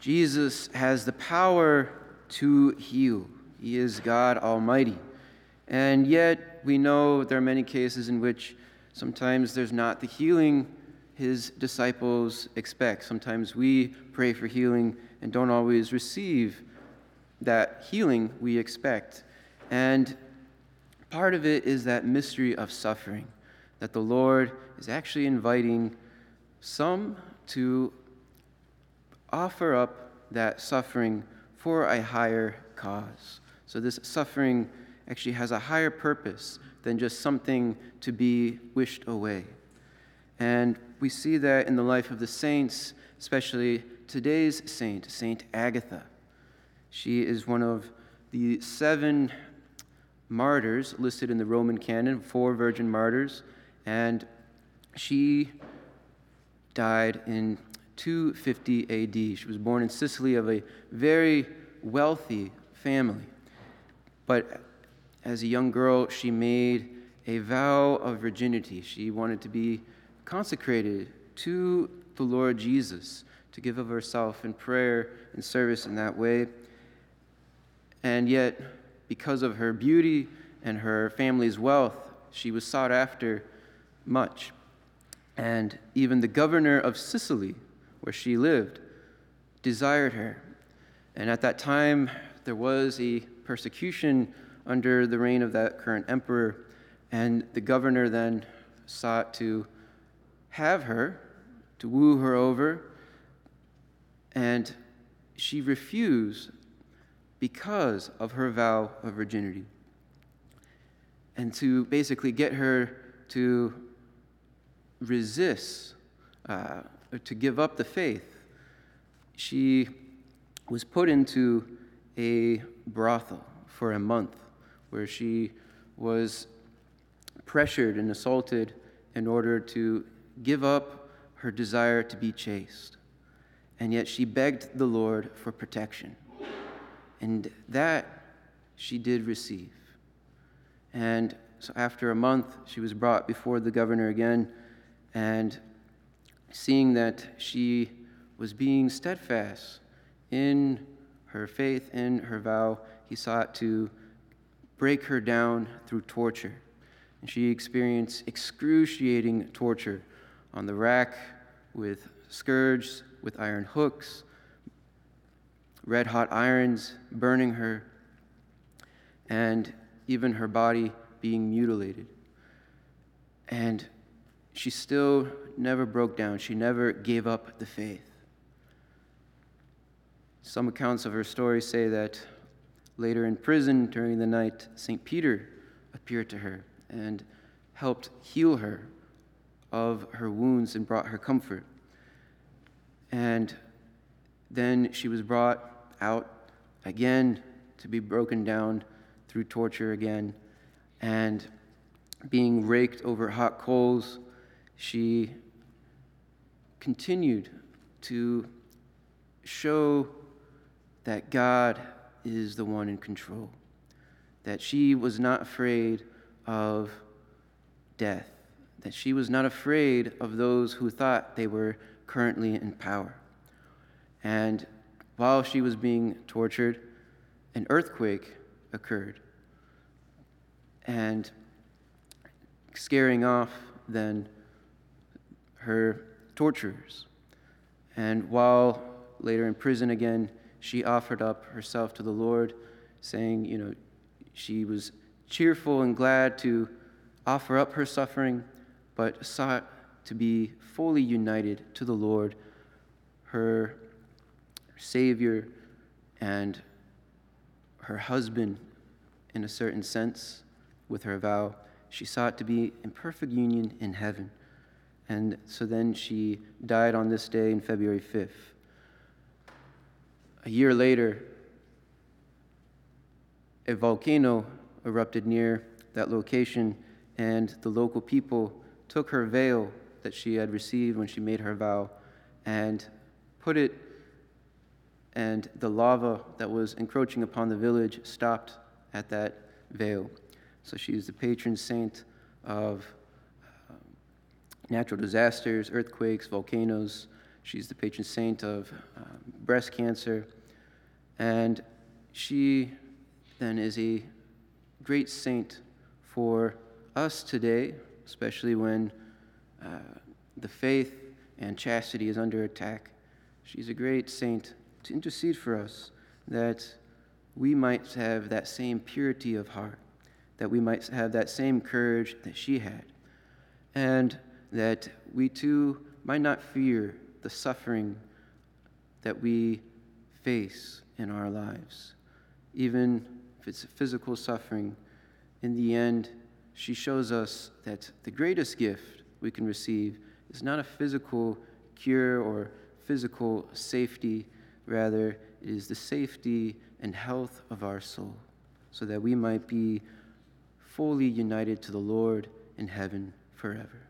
Jesus has the power to heal. He is God Almighty. And yet, we know there are many cases in which sometimes there's not the healing his disciples expect. Sometimes we pray for healing and don't always receive that healing we expect. And part of it is that mystery of suffering, that the Lord is actually inviting some to offer up that suffering for a higher cause. So, this suffering actually has a higher purpose than just something to be wished away. And we see that in the life of the saints, especially today's saint, Saint Agatha. She is one of the seven martyrs listed in the Roman canon, four virgin martyrs, and she died in 250 AD. She was born in Sicily of a very wealthy family. But as a young girl, she made a vow of virginity. She wanted to be consecrated to the Lord Jesus, to give of herself in prayer and service in that way. And yet, because of her beauty and her family's wealth, she was sought after much. And even the governor of Sicily, where she lived, desired her. And at that time, there was a persecution under the reign of that current emperor. And the governor then sought to have her, to woo her over. And she refused because of her vow of virginity. And to basically get her to resist, uh, to give up the faith, she was put into a brothel for a month where she was pressured and assaulted in order to give up her desire to be chaste. And yet she begged the Lord for protection. And that she did receive. And so after a month, she was brought before the governor again. And seeing that she was being steadfast in her faith, in her vow, he sought to break her down through torture. And she experienced excruciating torture on the rack with scourges, with iron hooks, red hot irons burning her, and even her body being mutilated. And she still never broke down. She never gave up the faith. Some accounts of her story say that later in prison during the night, St. Peter appeared to her and helped heal her of her wounds and brought her comfort. And then she was brought out again to be broken down through torture again. And being raked over hot coals, she continued to show that God is the one in control, that she was not afraid of death, that she was not afraid of those who thought they were currently in power. And while she was being tortured, an earthquake occurred. And scaring off then her torturers. And while later in prison again, she offered up herself to the Lord, saying, you know, she was cheerful and glad to offer up her suffering, but sought to be fully united to the Lord, her Savior and her husband in a certain sense with her vow. She sought to be in perfect union in heaven. And so then she died on this day in February 5th. A year later, a volcano erupted near that location, and the local people took her veil that she had received when she made her vow and put it and the lava that was encroaching upon the village stopped at that veil. So she is the patron saint of natural disasters, earthquakes, volcanoes, She's the patron saint of um, breast cancer. And she then is a great saint for us today, especially when uh, the faith and chastity is under attack. She's a great saint to intercede for us that we might have that same purity of heart, that we might have that same courage that she had, and that we too might not fear the suffering that we face in our lives. Even if it's physical suffering, in the end, she shows us that the greatest gift we can receive is not a physical cure or physical safety, rather, it is the safety and health of our soul, so that we might be fully united to the Lord in heaven forever.